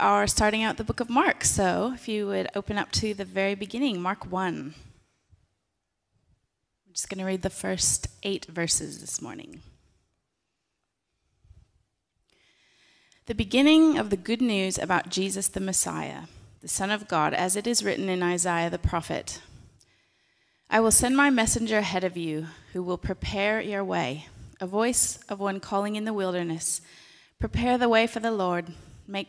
Are starting out the book of Mark, so if you would open up to the very beginning, Mark 1. I'm just going to read the first eight verses this morning. The beginning of the good news about Jesus the Messiah, the Son of God, as it is written in Isaiah the prophet I will send my messenger ahead of you, who will prepare your way, a voice of one calling in the wilderness Prepare the way for the Lord, make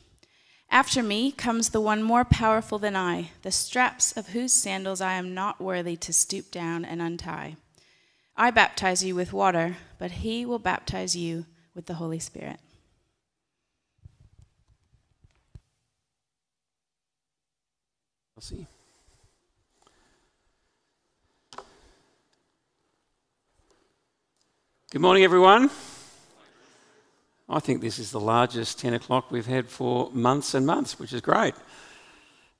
After me comes the one more powerful than I, the straps of whose sandals I am not worthy to stoop down and untie. I baptize you with water, but he will baptize you with the Holy Spirit. I'll see. Good morning, everyone. I think this is the largest 10 o'clock we've had for months and months, which is great.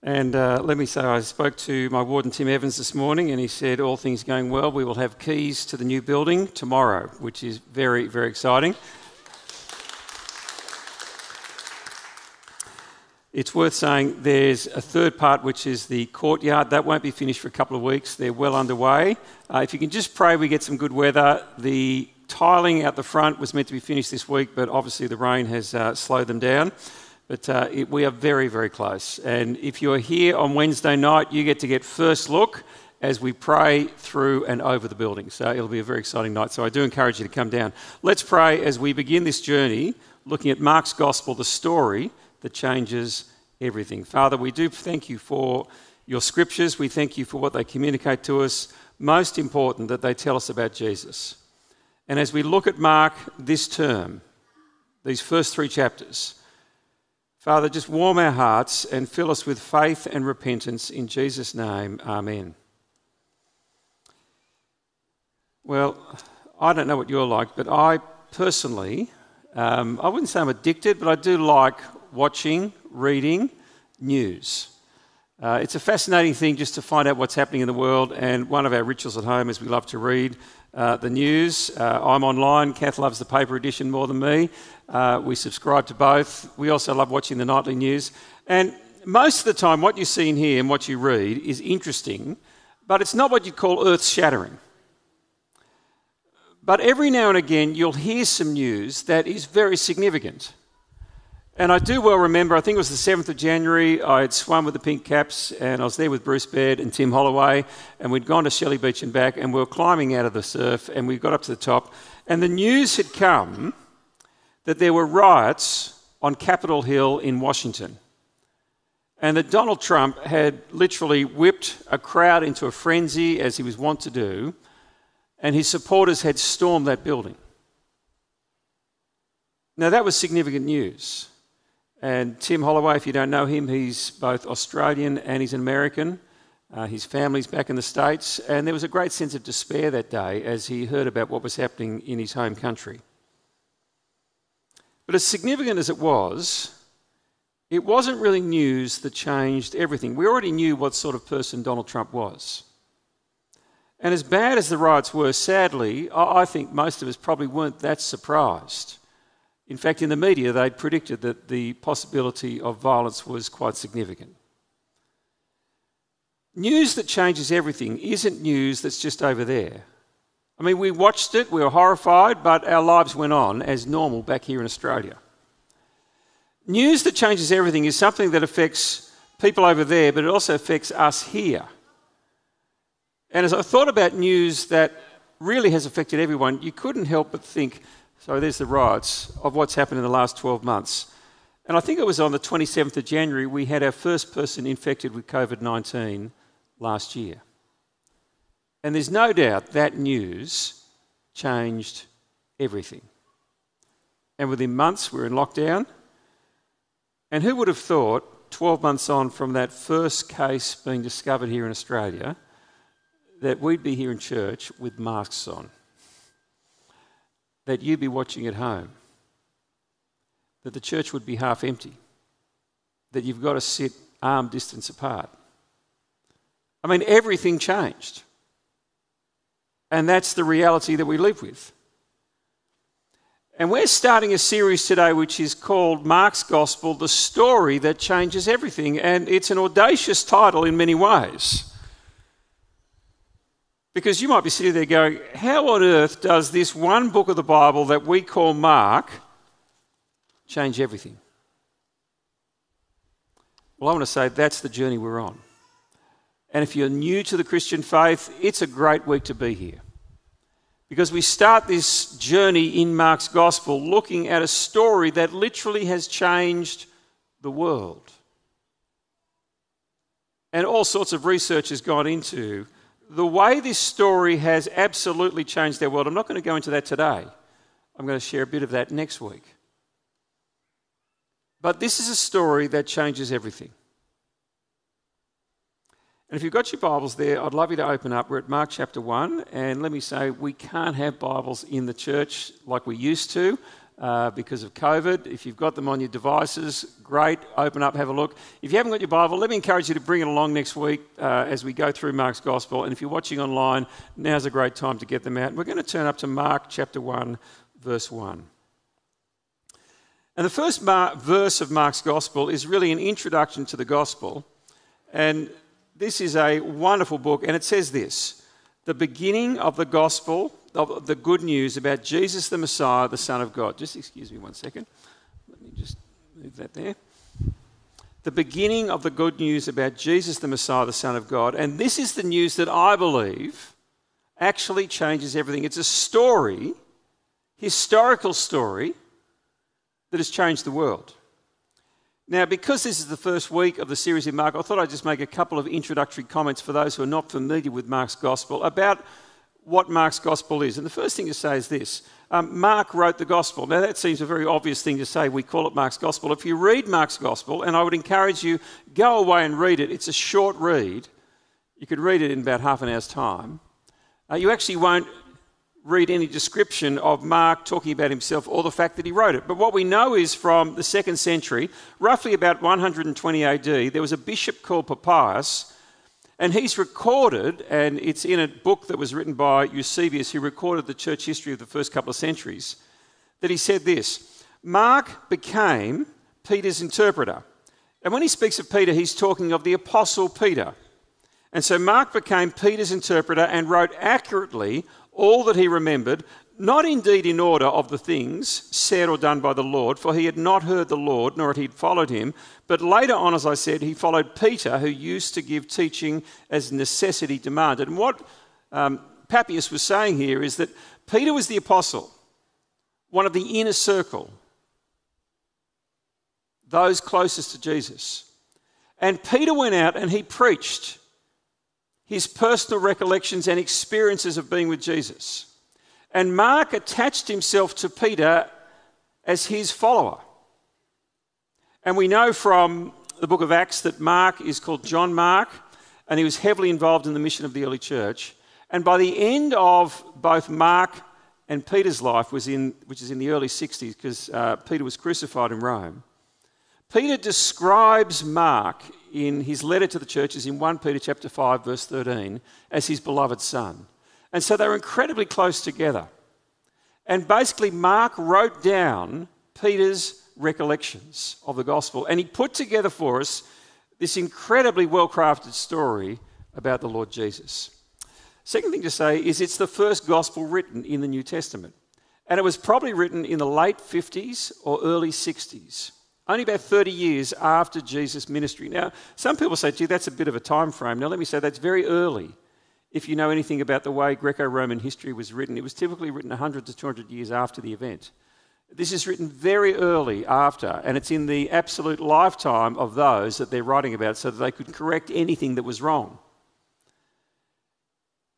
And uh, let me say, I spoke to my warden Tim Evans this morning, and he said, All things going well, we will have keys to the new building tomorrow, which is very, very exciting. It's worth saying there's a third part, which is the courtyard. That won't be finished for a couple of weeks. They're well underway. Uh, if you can just pray we get some good weather, the tiling out the front was meant to be finished this week, but obviously the rain has uh, slowed them down. But uh, it, we are very, very close. And if you're here on Wednesday night, you get to get first look as we pray through and over the building. So it'll be a very exciting night. So I do encourage you to come down. Let's pray as we begin this journey looking at Mark's gospel, the story that changes everything. Father, we do thank you for your scriptures. We thank you for what they communicate to us. Most important, that they tell us about Jesus. And as we look at Mark this term, these first three chapters, Father, just warm our hearts and fill us with faith and repentance in Jesus' name. Amen. Well, I don't know what you're like, but I personally, um, I wouldn't say I'm addicted, but I do like watching, reading news. Uh, it's a fascinating thing just to find out what's happening in the world, and one of our rituals at home is we love to read uh, the news. Uh, I'm online. Kath loves the paper edition more than me. Uh, we subscribe to both. We also love watching the nightly news. And most of the time, what you see in here and what you read is interesting, but it's not what you'd call earth shattering. But every now and again, you'll hear some news that is very significant. And I do well remember, I think it was the 7th of January, I had swum with the Pink Caps and I was there with Bruce Baird and Tim Holloway, and we'd gone to Shelley Beach and back, and we were climbing out of the surf, and we got up to the top, and the news had come that there were riots on Capitol Hill in Washington. And that Donald Trump had literally whipped a crowd into a frenzy, as he was wont to do, and his supporters had stormed that building. Now, that was significant news. And Tim Holloway, if you don't know him, he's both Australian and he's an American. Uh, his family's back in the States, and there was a great sense of despair that day as he heard about what was happening in his home country. But as significant as it was, it wasn't really news that changed everything. We already knew what sort of person Donald Trump was. And as bad as the riots were, sadly, I think most of us probably weren't that surprised. In fact, in the media, they'd predicted that the possibility of violence was quite significant. News that changes everything isn't news that's just over there. I mean, we watched it, we were horrified, but our lives went on as normal back here in Australia. News that changes everything is something that affects people over there, but it also affects us here. And as I thought about news that really has affected everyone, you couldn't help but think so there's the riots of what's happened in the last 12 months. And I think it was on the 27th of January we had our first person infected with COVID 19 last year. And there's no doubt that news changed everything. And within months, we're in lockdown. And who would have thought 12 months on from that first case being discovered here in Australia, that we'd be here in church with masks on, that you'd be watching at home, that the church would be half empty, that you've got to sit arm distance apart. I mean, everything changed. And that's the reality that we live with. And we're starting a series today which is called Mark's Gospel The Story That Changes Everything. And it's an audacious title in many ways. Because you might be sitting there going, How on earth does this one book of the Bible that we call Mark change everything? Well, I want to say that's the journey we're on. And if you're new to the Christian faith, it's a great week to be here. Because we start this journey in Mark's gospel looking at a story that literally has changed the world. And all sorts of research has gone into the way this story has absolutely changed their world. I'm not going to go into that today. I'm going to share a bit of that next week. But this is a story that changes everything. And if you've got your Bibles there, I'd love you to open up. We're at Mark chapter 1. And let me say, we can't have Bibles in the church like we used to uh, because of COVID. If you've got them on your devices, great. Open up, have a look. If you haven't got your Bible, let me encourage you to bring it along next week uh, as we go through Mark's Gospel. And if you're watching online, now's a great time to get them out. We're going to turn up to Mark chapter 1, verse 1. And the first mar- verse of Mark's Gospel is really an introduction to the Gospel. And this is a wonderful book, and it says this the beginning of the gospel, of the good news about Jesus the Messiah, the Son of God. Just excuse me one second. Let me just move that there. The beginning of the good news about Jesus the Messiah, the Son of God. And this is the news that I believe actually changes everything. It's a story, historical story, that has changed the world. Now, because this is the first week of the series in Mark, I thought I'd just make a couple of introductory comments for those who are not familiar with Mark's Gospel about what Mark's Gospel is. And the first thing to say is this um, Mark wrote the Gospel. Now, that seems a very obvious thing to say. We call it Mark's Gospel. If you read Mark's Gospel, and I would encourage you, go away and read it, it's a short read. You could read it in about half an hour's time. Uh, you actually won't read any description of Mark talking about himself or the fact that he wrote it. But what we know is from the second century, roughly about 120 AD, there was a bishop called Papias, and he's recorded, and it's in a book that was written by Eusebius, who recorded the church history of the first couple of centuries, that he said this Mark became Peter's interpreter. And when he speaks of Peter, he's talking of the Apostle Peter. And so Mark became Peter's interpreter and wrote accurately all that he remembered, not indeed in order of the things said or done by the Lord, for he had not heard the Lord, nor had he followed him. But later on, as I said, he followed Peter, who used to give teaching as necessity demanded. And what um, Papias was saying here is that Peter was the apostle, one of the inner circle, those closest to Jesus. And Peter went out and he preached his personal recollections and experiences of being with Jesus. And Mark attached himself to Peter as his follower. And we know from the book of Acts that Mark is called John Mark, and he was heavily involved in the mission of the early church. And by the end of both Mark and Peter's life, was in, which is in the early 60s, because uh, Peter was crucified in Rome, Peter describes Mark in his letter to the churches in 1 Peter chapter 5 verse 13 as his beloved son. And so they were incredibly close together. And basically Mark wrote down Peter's recollections of the gospel and he put together for us this incredibly well-crafted story about the Lord Jesus. Second thing to say is it's the first gospel written in the New Testament. And it was probably written in the late 50s or early 60s only about 30 years after Jesus' ministry. Now, some people say, gee, that's a bit of a time frame. Now, let me say that's very early. If you know anything about the way Greco Roman history was written, it was typically written 100 to 200 years after the event. This is written very early after, and it's in the absolute lifetime of those that they're writing about so that they could correct anything that was wrong.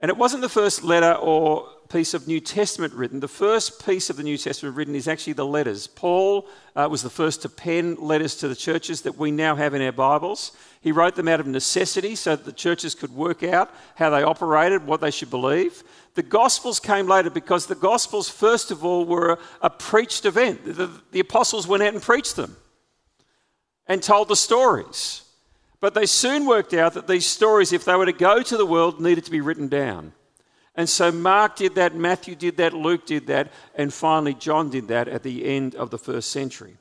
And it wasn't the first letter or piece of New Testament written. The first piece of the New Testament written is actually the letters. Paul uh, was the first to pen letters to the churches that we now have in our Bibles. He wrote them out of necessity so that the churches could work out how they operated, what they should believe. The Gospels came later because the Gospels, first of all, were a, preached event. The, the apostles went out and preached them and told the stories. But they soon worked out that these stories, if they were to go to the world, needed to be written down. And so Mark did that, Matthew did that, Luke did that, and finally John did that at the end of the first century.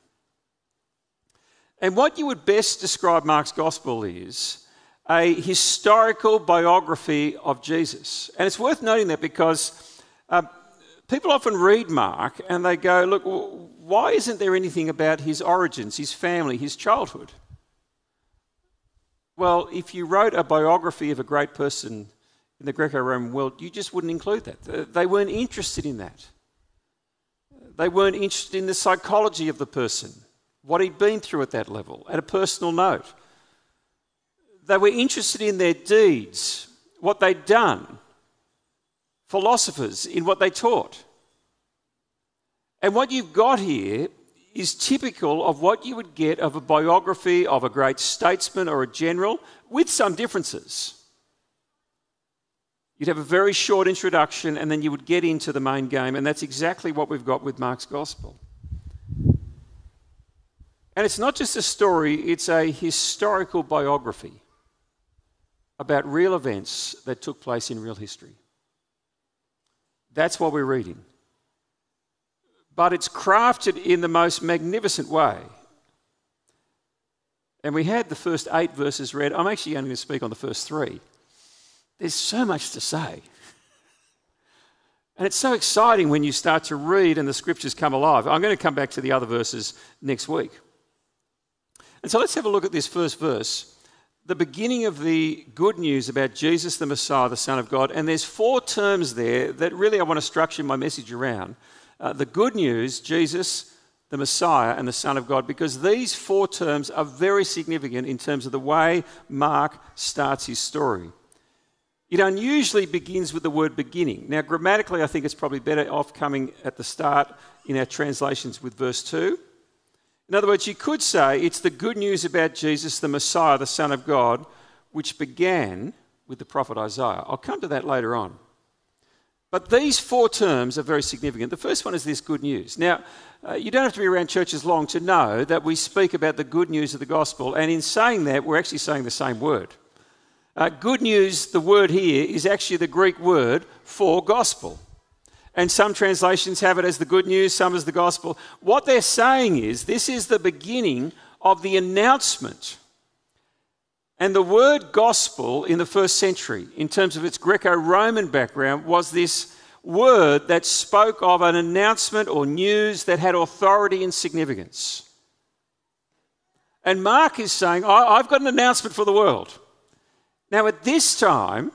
And what you would best describe Mark's gospel is a historical biography of Jesus. And it's worth noting that because uh, people often read Mark and they go, look, why isn't there anything about his origins, his family, his childhood? Well, if you wrote a biography of a great person in the Greco Roman world, you just wouldn't include that. They weren't interested in that. They weren't interested in the psychology of the person, what he'd been through at that level, at a personal note. They were interested in their deeds, what they'd done, philosophers, in what they taught. And what you've got here is typical of what you would get of a biography of a great statesman or a general, with some differences. You'd have a very short introduction and then you would get into the main game, and that's exactly what we've got with Mark's Gospel. And it's not just a story, it's a historical biography about real events that took place in real history. That's what we're reading but it's crafted in the most magnificent way. And we had the first eight verses read. I'm actually only going to speak on the first three. There's so much to say. And it's so exciting when you start to read and the scriptures come alive. I'm going to come back to the other verses next week. And so let's have a look at this first verse, the beginning of the good news about Jesus the Messiah, the Son of God. And there's four terms there that really I want to structure my message around uh, the good news, Jesus, the Messiah, and the Son of God, because these four terms are very significant in terms of the way Mark starts his story. It unusually begins with the word beginning. Now, grammatically, I think it's probably better off coming at the start in our translations with verse 2. In other words, you could say it's the good news about Jesus, the Messiah, the Son of God, which began with the prophet Isaiah. I'll come to that later on. But these four terms are very significant. The first one is this good news. Now, uh, you don't have to be around churches long to know that we speak about the good news of the gospel, and in saying that, we're actually saying the same word. Uh, good news, the word here, is actually the Greek word for gospel. And some translations have it as the good news, some as the gospel. What they're saying is this is the beginning of the announcement and the word gospel in the first century, in terms of its Greco Roman background, was this word that spoke of an announcement or news that had authority and significance. And Mark is saying, I've got an announcement for the world. Now, at this time,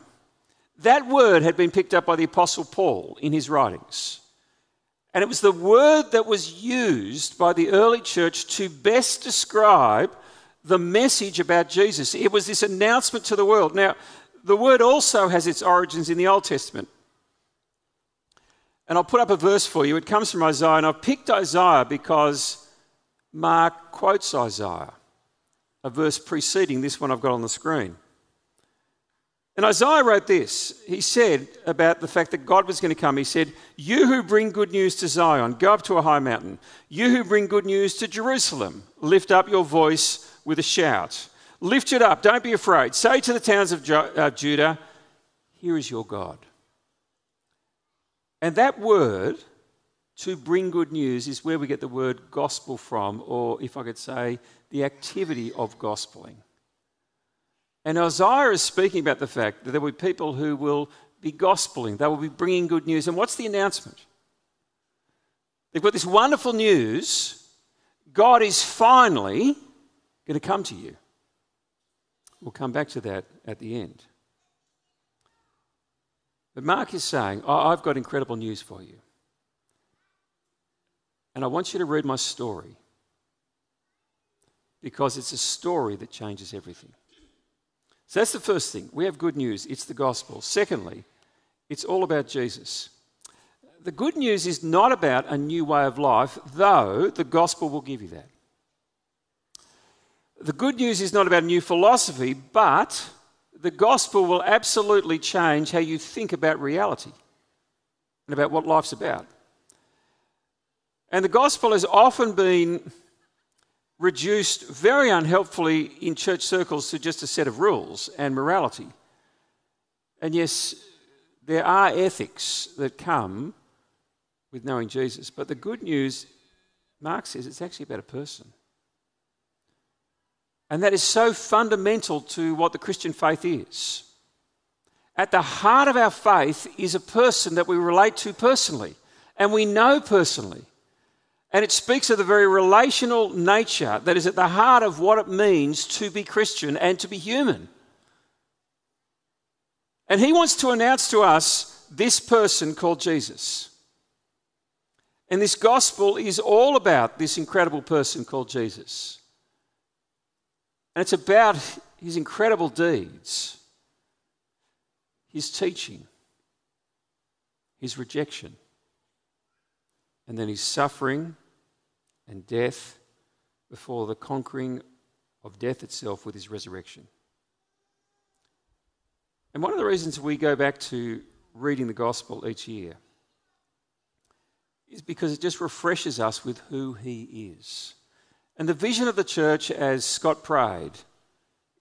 that word had been picked up by the Apostle Paul in his writings. And it was the word that was used by the early church to best describe the message about Jesus. It was this announcement to the world. Now, the word also has its origins in the Old Testament. And I'll put up a verse for you. It comes from Isaiah, and I've picked Isaiah because Mark quotes Isaiah, a verse preceding this one I've got on the screen. And Isaiah wrote this. He said about the fact that God was going to come, he said, You who bring good news to Zion, go up to a high mountain. You who bring good news to Jerusalem, lift up your voice with a shout. Lift it up, don't be afraid. Say to the towns of uh, Judah, Here is your God. And that word, to bring good news, is where we get the word gospel from, or if I could say, the activity of gospeling. And Isaiah is speaking about the fact that there will be people who will be gospeling, they will be bringing good news. And what's the announcement? They've got this wonderful news God is finally to come to you. We'll come back to that at the end. But Mark is saying, I've got incredible news for you. And I want you to read my story because it's a story that changes everything. So that's the first thing. We have good news, it's the gospel. Secondly, It's all about Jesus. The good news is not about a new way of life, though the gospel will give you that. The good news is not about a new philosophy, but the gospel will absolutely change how you think about reality and about what life's about. And the gospel has often been reduced very unhelpfully in church circles to just a set of rules and morality. And yes, there are ethics that come with knowing Jesus, but the good news, Mark says, it's actually about a person. And that is so fundamental to what the Christian faith is. At the heart of our faith is a person that we relate to personally and we know personally. And it speaks of the very relational nature that is at the heart of what it means to be Christian and to be human. And he wants to announce to us this person called Jesus. And this gospel is all about this incredible person called Jesus. And it's about his incredible deeds, his teaching, his rejection, and then his suffering and death before the conquering of death itself with his resurrection. And one of the reasons we go back to reading the gospel each year is because it just refreshes us with who he is. And the vision of the church, as Scott prayed,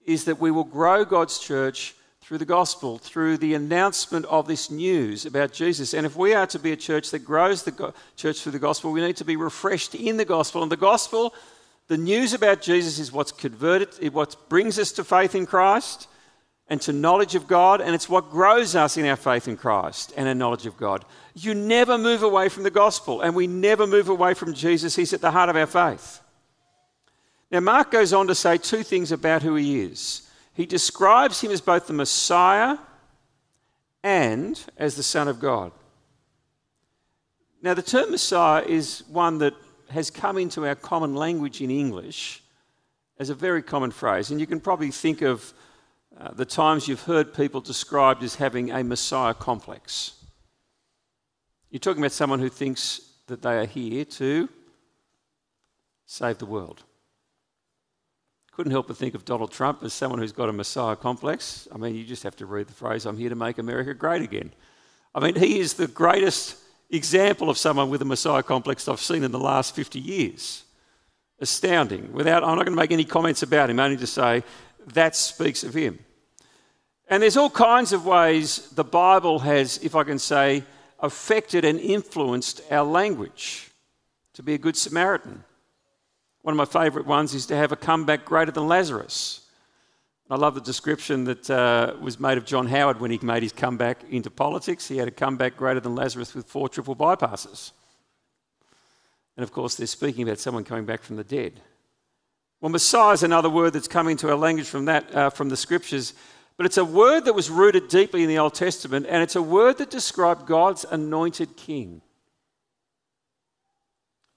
is that we will grow God's church through the gospel, through the announcement of this news about Jesus. And if we are to be a church that grows the go- church through the gospel, we need to be refreshed in the gospel. And the gospel, the news about Jesus, is what's converted, what brings us to faith in Christ and to knowledge of God, and it's what grows us in our faith in Christ and our knowledge of God. You never move away from the gospel, and we never move away from Jesus. He's at the heart of our faith. Now, Mark goes on to say two things about who he is. He describes him as both the Messiah and as the Son of God. Now, the term Messiah is one that has come into our common language in English as a very common phrase, and you can probably think of uh, the times you've heard people described as having a Messiah complex. You're talking about someone who thinks that they are here to save the world. Couldn't help but think of Donald Trump as someone who's got a Messiah complex. I mean, you just have to read the phrase, I'm here to make America great again. I mean, he is the greatest example of someone with a Messiah complex I've seen in the last 50 years. Astounding. Without, I'm not going to make any comments about him, only to say that speaks of him. And there's all kinds of ways the Bible has, if I can say, affected and influenced our language to be a good Samaritan. One of my favourite ones is to have a comeback greater than Lazarus. I love the description that uh, was made of John Howard when he made his comeback into politics. He had a comeback greater than Lazarus with four triple bypasses. And of course, they're speaking about someone coming back from the dead. Well, Messiah is another word that's come into our language from that, uh, from the scriptures, but it's a word that was rooted deeply in the Old Testament, and it's a word that described God's anointed king.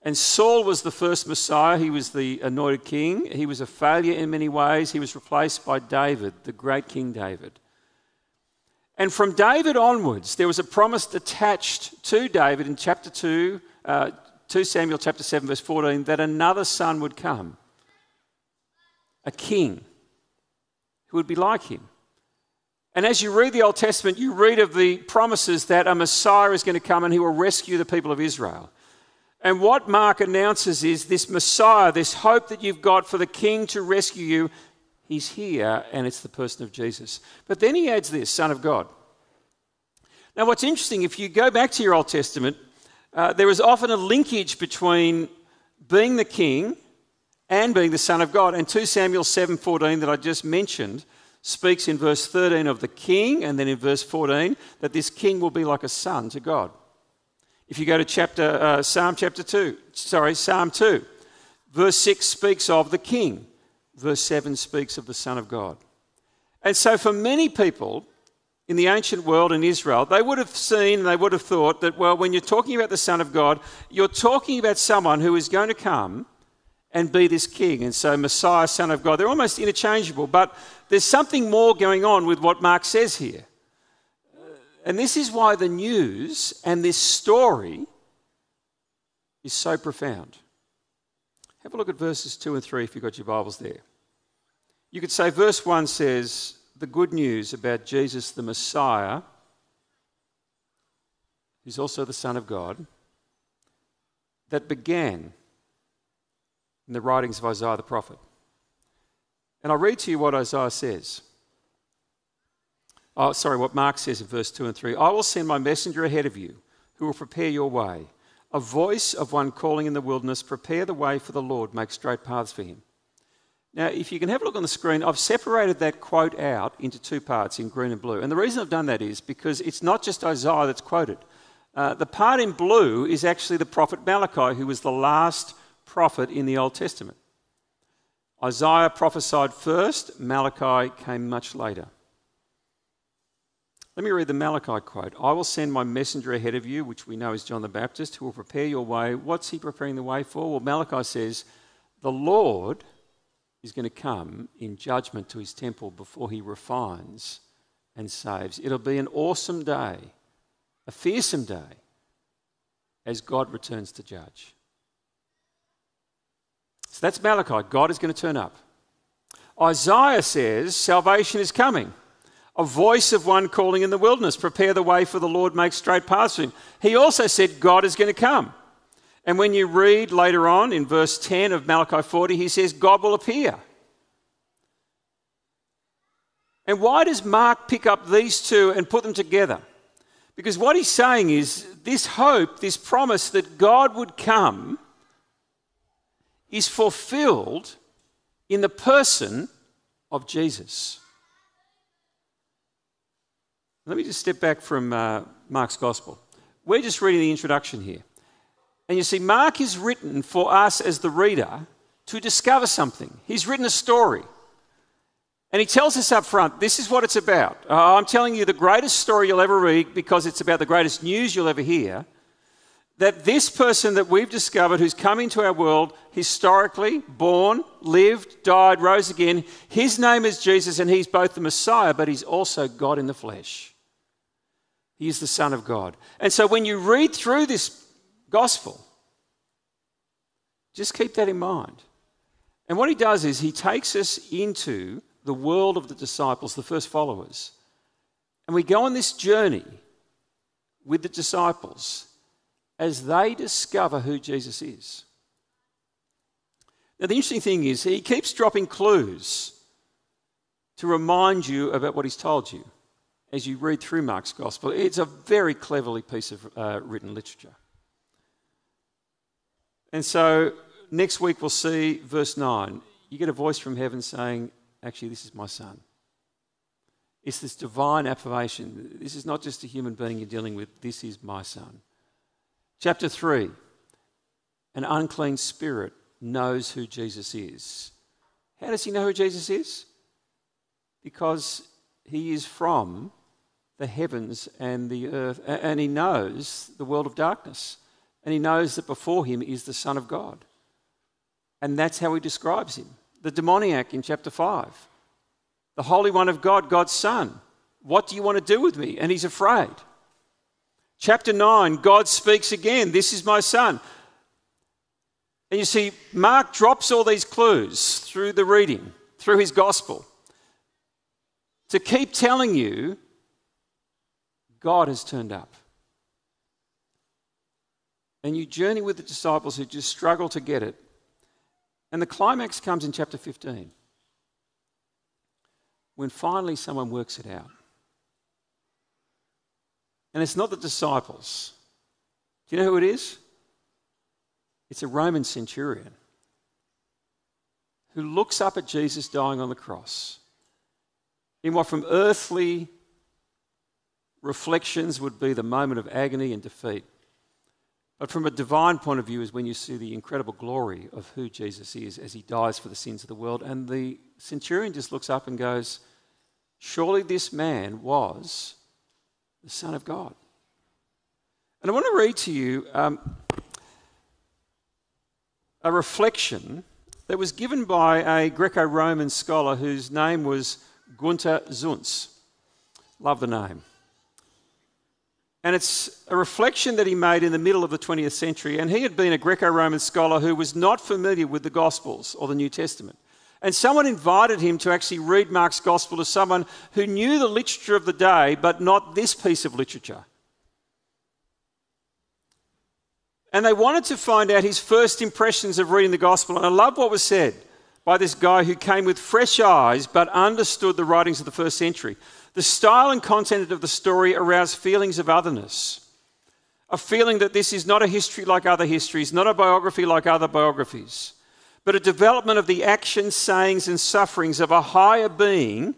And Saul was the first Messiah. He was the anointed king. He was a failure in many ways. He was replaced by David, the great King David. And from David onwards, there was a promise attached to David in chapter 2, uh, 2 Samuel chapter 7, verse 14, that another son would come, a king who would be like him. And as you read the Old Testament, you read of the promises that a Messiah is going to come and he will rescue the people of Israel. And what Mark announces is this Messiah, this hope that you've got for the King to rescue you, he's here, and it's the person of Jesus. But then he adds this Son of God. Now, what's interesting, if you go back to your Old Testament, uh, there is often a linkage between being the King and being the Son of God. And 2 Samuel 7:14 that I just mentioned speaks in verse 13 of the King, and then in verse 14 that this King will be like a son to God. If you go to chapter, uh, Psalm chapter 2, sorry, Psalm 2, verse 6 speaks of the king, verse 7 speaks of the Son of God. And so, for many people in the ancient world in Israel, they would have seen, they would have thought that, well, when you're talking about the Son of God, you're talking about someone who is going to come and be this king. And so, Messiah, Son of God, they're almost interchangeable. But there's something more going on with what Mark says here. And this is why the news and this story is so profound. Have a look at verses 2 and 3 if you've got your Bibles there. You could say verse 1 says, The good news about Jesus the Messiah, who's also the Son of God, that began in the writings of Isaiah the prophet. And I'll read to you what Isaiah says. Oh, sorry, what Mark says in verse 2 and 3 I will send my messenger ahead of you who will prepare your way a voice of one calling in the wilderness, prepare the way for the Lord, make straight paths for him. Now, if you can have a look on the screen, I've separated that quote out into two parts in green and blue. And the reason I've done that is because it's not just Isaiah that's quoted. Uh, the part in blue is actually the prophet Malachi, who was the last prophet in the Old Testament. Isaiah prophesied first, Malachi came much later. Let me read the Malachi quote I will send my messenger ahead of you, which we know is John the Baptist, who will prepare your way. What's he preparing the way for? Well, Malachi says, The Lord is going to come in judgment to his temple before he refines and saves. It'll be an awesome day, a fearsome day, as God returns to judge. So that's Malachi. God is going to turn up. Isaiah says salvation is coming a voice of one calling in the wilderness, prepare the way for the Lord, make straight paths for him. He also said, God is going to come. And when you read later on in verse 10 of Malachi 40, he says, God will appear. And why does Mark pick up these two and put them together? Because what he's saying is this hope, this promise that God would come, is fulfilled in the person of Jesus. Let me just step back from uh, Mark's gospel. We're just reading the introduction here. And you see, Mark is written for us as the reader to discover something. He's written a story. And he tells us up front this is what it's about. Uh, I'm telling you the greatest story you'll ever read because it's about the greatest news you'll ever hear. That this person that we've discovered who's come into our world historically, born, lived, died, rose again, his name is Jesus and he's both the Messiah, but he's also God in the flesh. He is the Son of God. And so when you read through this gospel, just keep that in mind. And what he does is he takes us into the world of the disciples, the first followers. And we go on this journey with the disciples as they discover who Jesus is. Now, the interesting thing is, he keeps dropping clues to remind you about what he's told you as you read through Mark's gospel. It's a very cleverly piece of uh, written literature. And so next week we'll see verse 9. You get a voice from heaven saying, Actually, this is my son. It's this divine affirmation. This is not just a human being you're dealing with, this is my son. Chapter 3 An unclean spirit knows who Jesus is. How does he know who Jesus is? Because he is from the heavens and the earth, and he knows the world of darkness. And he knows that before him is the Son of God. And that's how he describes him. The demoniac in chapter 5, the Holy One of God, God's Son. What do you want to do with me? And he's afraid. Chapter 9, God speaks again. This is my Son. And you see, Mark drops all these clues through the reading, through his gospel, to keep telling you God has turned up. And you journey with the disciples who just struggle to get it. And the climax comes in chapter 15 when finally someone works it out. And it's not the disciples. Do you know who it is? It's a Roman centurion who looks up at Jesus dying on the cross in what from earthly reflections would be the moment of agony and defeat. But from a divine point of view, is when you see the incredible glory of who Jesus is as he dies for the sins of the world. And the centurion just looks up and goes, Surely this man was the Son of God. And I want to read to you um, a reflection that was given by a Greco Roman scholar whose name was Gunter Zuntz. Love the name. And it's a reflection that he made in the middle of the 20th century. And he had been a Greco Roman scholar who was not familiar with the Gospels or the New Testament. And someone invited him to actually read Mark's Gospel to someone who knew the literature of the day, but not this piece of literature. And they wanted to find out his first impressions of reading the Gospel. And I love what was said by this guy who came with fresh eyes but understood the writings of the first century. The style and content of the story aroused feelings of otherness, a feeling that this is not a history like other histories, not a biography like other biographies, but a development of the actions, sayings, and sufferings of a higher being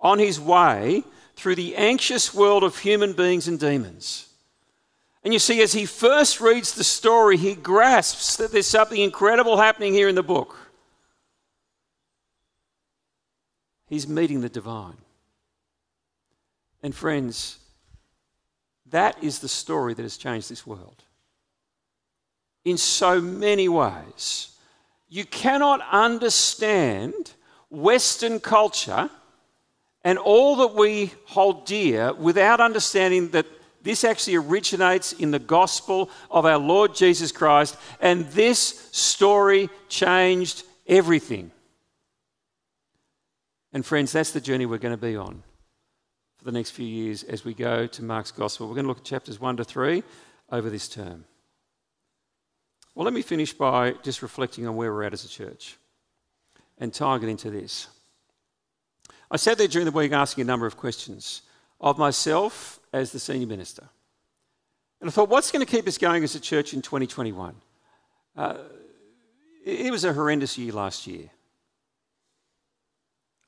on his way through the anxious world of human beings and demons. And you see, as he first reads the story, he grasps that there's something incredible happening here in the book. He's meeting the divine. And friends, that is the story that has changed this world. In so many ways. You cannot understand Western culture and all that we hold dear without understanding that this actually originates in the gospel of our Lord Jesus Christ, and this story changed everything. And, friends, that's the journey we're going to be on for the next few years as we go to Mark's Gospel. We're going to look at chapters 1 to 3 over this term. Well, let me finish by just reflecting on where we're at as a church and tying it into this. I sat there during the week asking a number of questions of myself as the senior minister. And I thought, what's going to keep us going as a church in 2021? Uh, it was a horrendous year last year.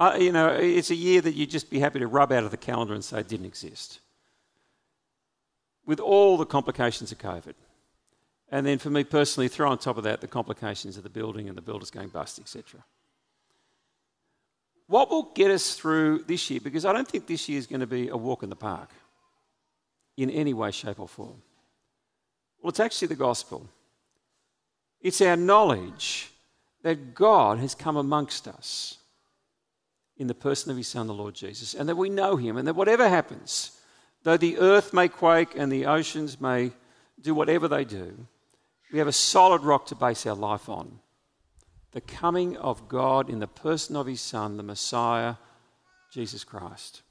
Uh, you know, it's a year that you'd just be happy to rub out of the calendar and say it didn't exist. With all the complications of COVID. And then for me personally, throw on top of that the complications of the building and the builders going bust, etc. What will get us through this year? Because I don't think this year is going to be a walk in the park in any way, shape, or form. Well, it's actually the gospel. It's our knowledge that God has come amongst us in the person of his Son, the Lord Jesus, and that we know him, and that whatever happens, though the earth may quake and the oceans may do whatever they do, we have a solid rock to base our life on. The coming of God in the person of his Son, the Messiah, Jesus Christ.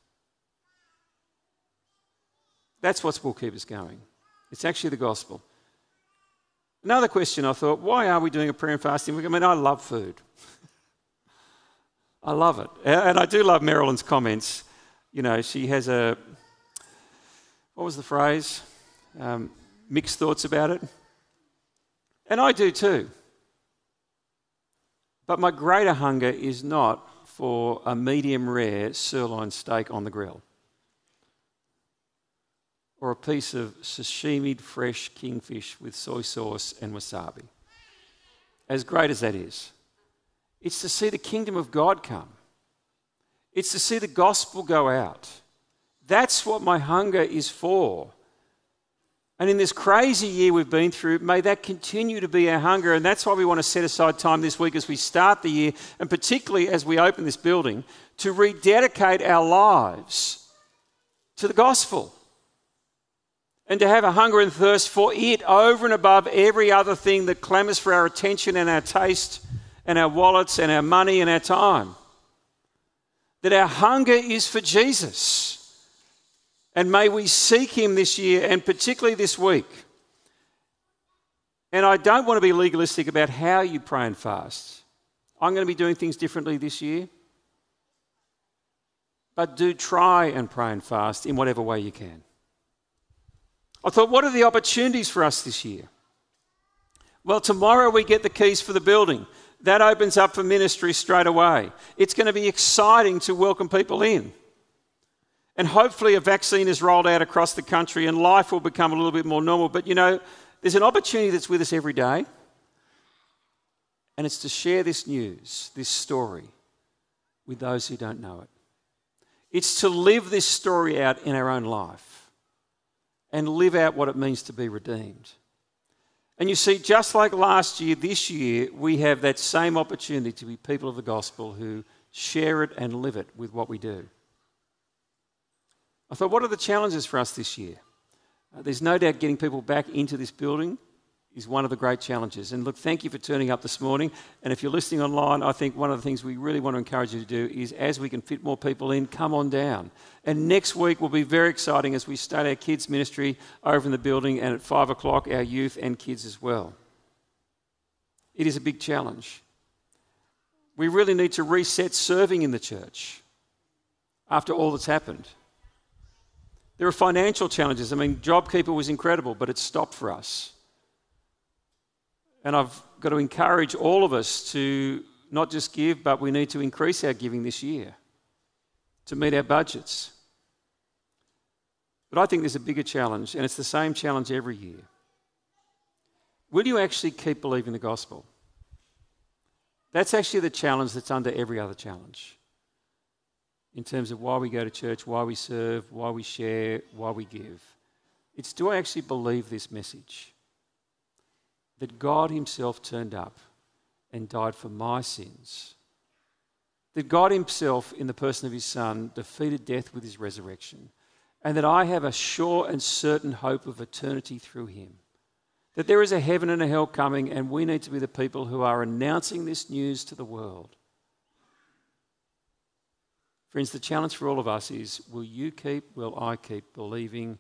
That's what will keep us going. It's actually the gospel. Another question I thought, why are we doing a prayer and fasting? I mean, I love food. I love it. And I do love Marilyn's comments. You know, she has a, what was the phrase? Um, mixed thoughts about it. And I do too. But my greater hunger is not for a medium rare sirloin steak on the grill or a piece of sashimi fresh kingfish with soy sauce and wasabi. As great as that is. It's to see the kingdom of God come. It's to see the gospel go out. That's what my hunger is for. And in this crazy year we've been through, may that continue to be our hunger. And that's why we want to set aside time this week as we start the year, and particularly as we open this building, to rededicate our lives to the gospel. And to have a hunger and thirst for it over and above every other thing that clamours for our attention and our taste and our wallets and our money and our time. That our hunger is for Jesus. And may we seek him this year and particularly this week. And I don't want to be legalistic about how you pray and fast. I'm going to be doing things differently this year. But do try and pray and fast in whatever way you can. I thought, what are the opportunities for us this year? Well, tomorrow we get the keys for the building that opens up for ministry straight away. It's going to be exciting to welcome people in. And hopefully, a vaccine is rolled out across the country and life will become a little bit more normal. But you know, there's an opportunity that's with us every day, and it's to share this news, this story, with those who don't know it. It's to live this story out in our own life and live out what it means to be redeemed. And you see, just like last year, this year, we have that same opportunity to be people of the gospel who share it and live it with what we do. I thought, what are the challenges for us this year? Uh, there's no doubt getting people back into this building is one of the great challenges. And look, thank you for turning up this morning. And if you're listening online, I think one of the things we really want to encourage you to do is as we can fit more people in, come on down. And next week will be very exciting as we start our kids' ministry over in the building, and at five o'clock, our youth and kids as well. It is a big challenge. We really need to reset serving in the church after all that's happened. There are financial challenges. I mean, JobKeeper was incredible, but it stopped for us. And I've got to encourage all of us to not just give, but we need to increase our giving this year to meet our budgets. But I think there's a bigger challenge, and it's the same challenge every year. Will you actually keep believing the gospel? That's actually the challenge that's under every other challenge in terms of why we go to church, why we serve, why we share, why we give. It's do I actually believe this message? That God Himself turned up and died for my sins. That God Himself, in the person of His Son, defeated death with His resurrection. And that I have a sure and certain hope of eternity through Him. That there is a heaven and a hell coming, and we need to be the people who are announcing this news to the world. Friends, the challenge for all of us is will you keep, will I keep believing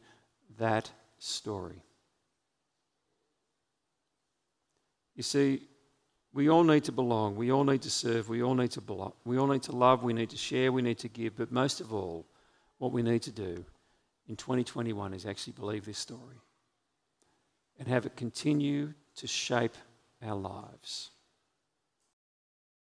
that story? You see, we all need to belong, we all need to serve, we all need to belong, we all need to love, we need to share, we need to give, but most of all, what we need to do in 2021 is actually believe this story and have it continue to shape our lives.